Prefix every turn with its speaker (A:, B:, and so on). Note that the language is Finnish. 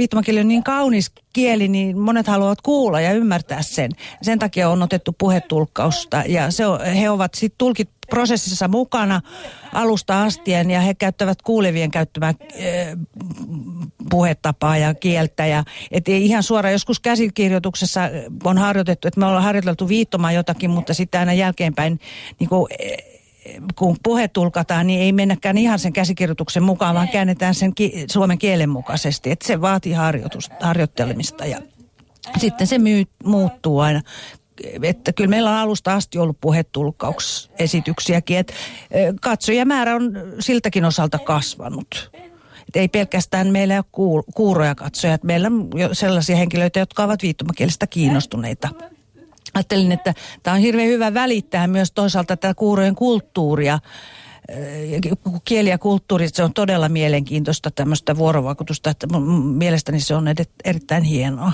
A: viittomakieli on niin kaunis kieli, niin monet haluavat kuulla ja ymmärtää sen. Sen takia on otettu puhetulkkausta ja se on, he ovat sitten tulkit prosessissa mukana alusta astien ja he käyttävät kuulevien käyttämää e, puhetapaa ja kieltä. Ja, et ihan suoraan, joskus käsikirjoituksessa on harjoitettu, että me ollaan harjoiteltu viittomaan jotakin, mutta sitten aina jälkeenpäin niin kuin, kun puhe tulkataan, niin ei mennäkään ihan sen käsikirjoituksen mukaan, vaan käännetään sen ki- suomen kielen mukaisesti. Että se vaatii harjoittelemista ja sitten se myy- muuttuu aina. Että kyllä meillä on alusta asti ollut puhetulkkausesityksiäkin, että katsojamäärä on siltäkin osalta kasvanut. Et ei pelkästään meillä ole kuuroja katsoja, että meillä on sellaisia henkilöitä, jotka ovat viittomakielistä kiinnostuneita ajattelin, että tämä on hirveän hyvä välittää myös toisaalta tätä kuurojen kulttuuria. Kieli ja kulttuuri, se on todella mielenkiintoista tämmöistä vuorovaikutusta, että mielestäni se on erittäin hienoa.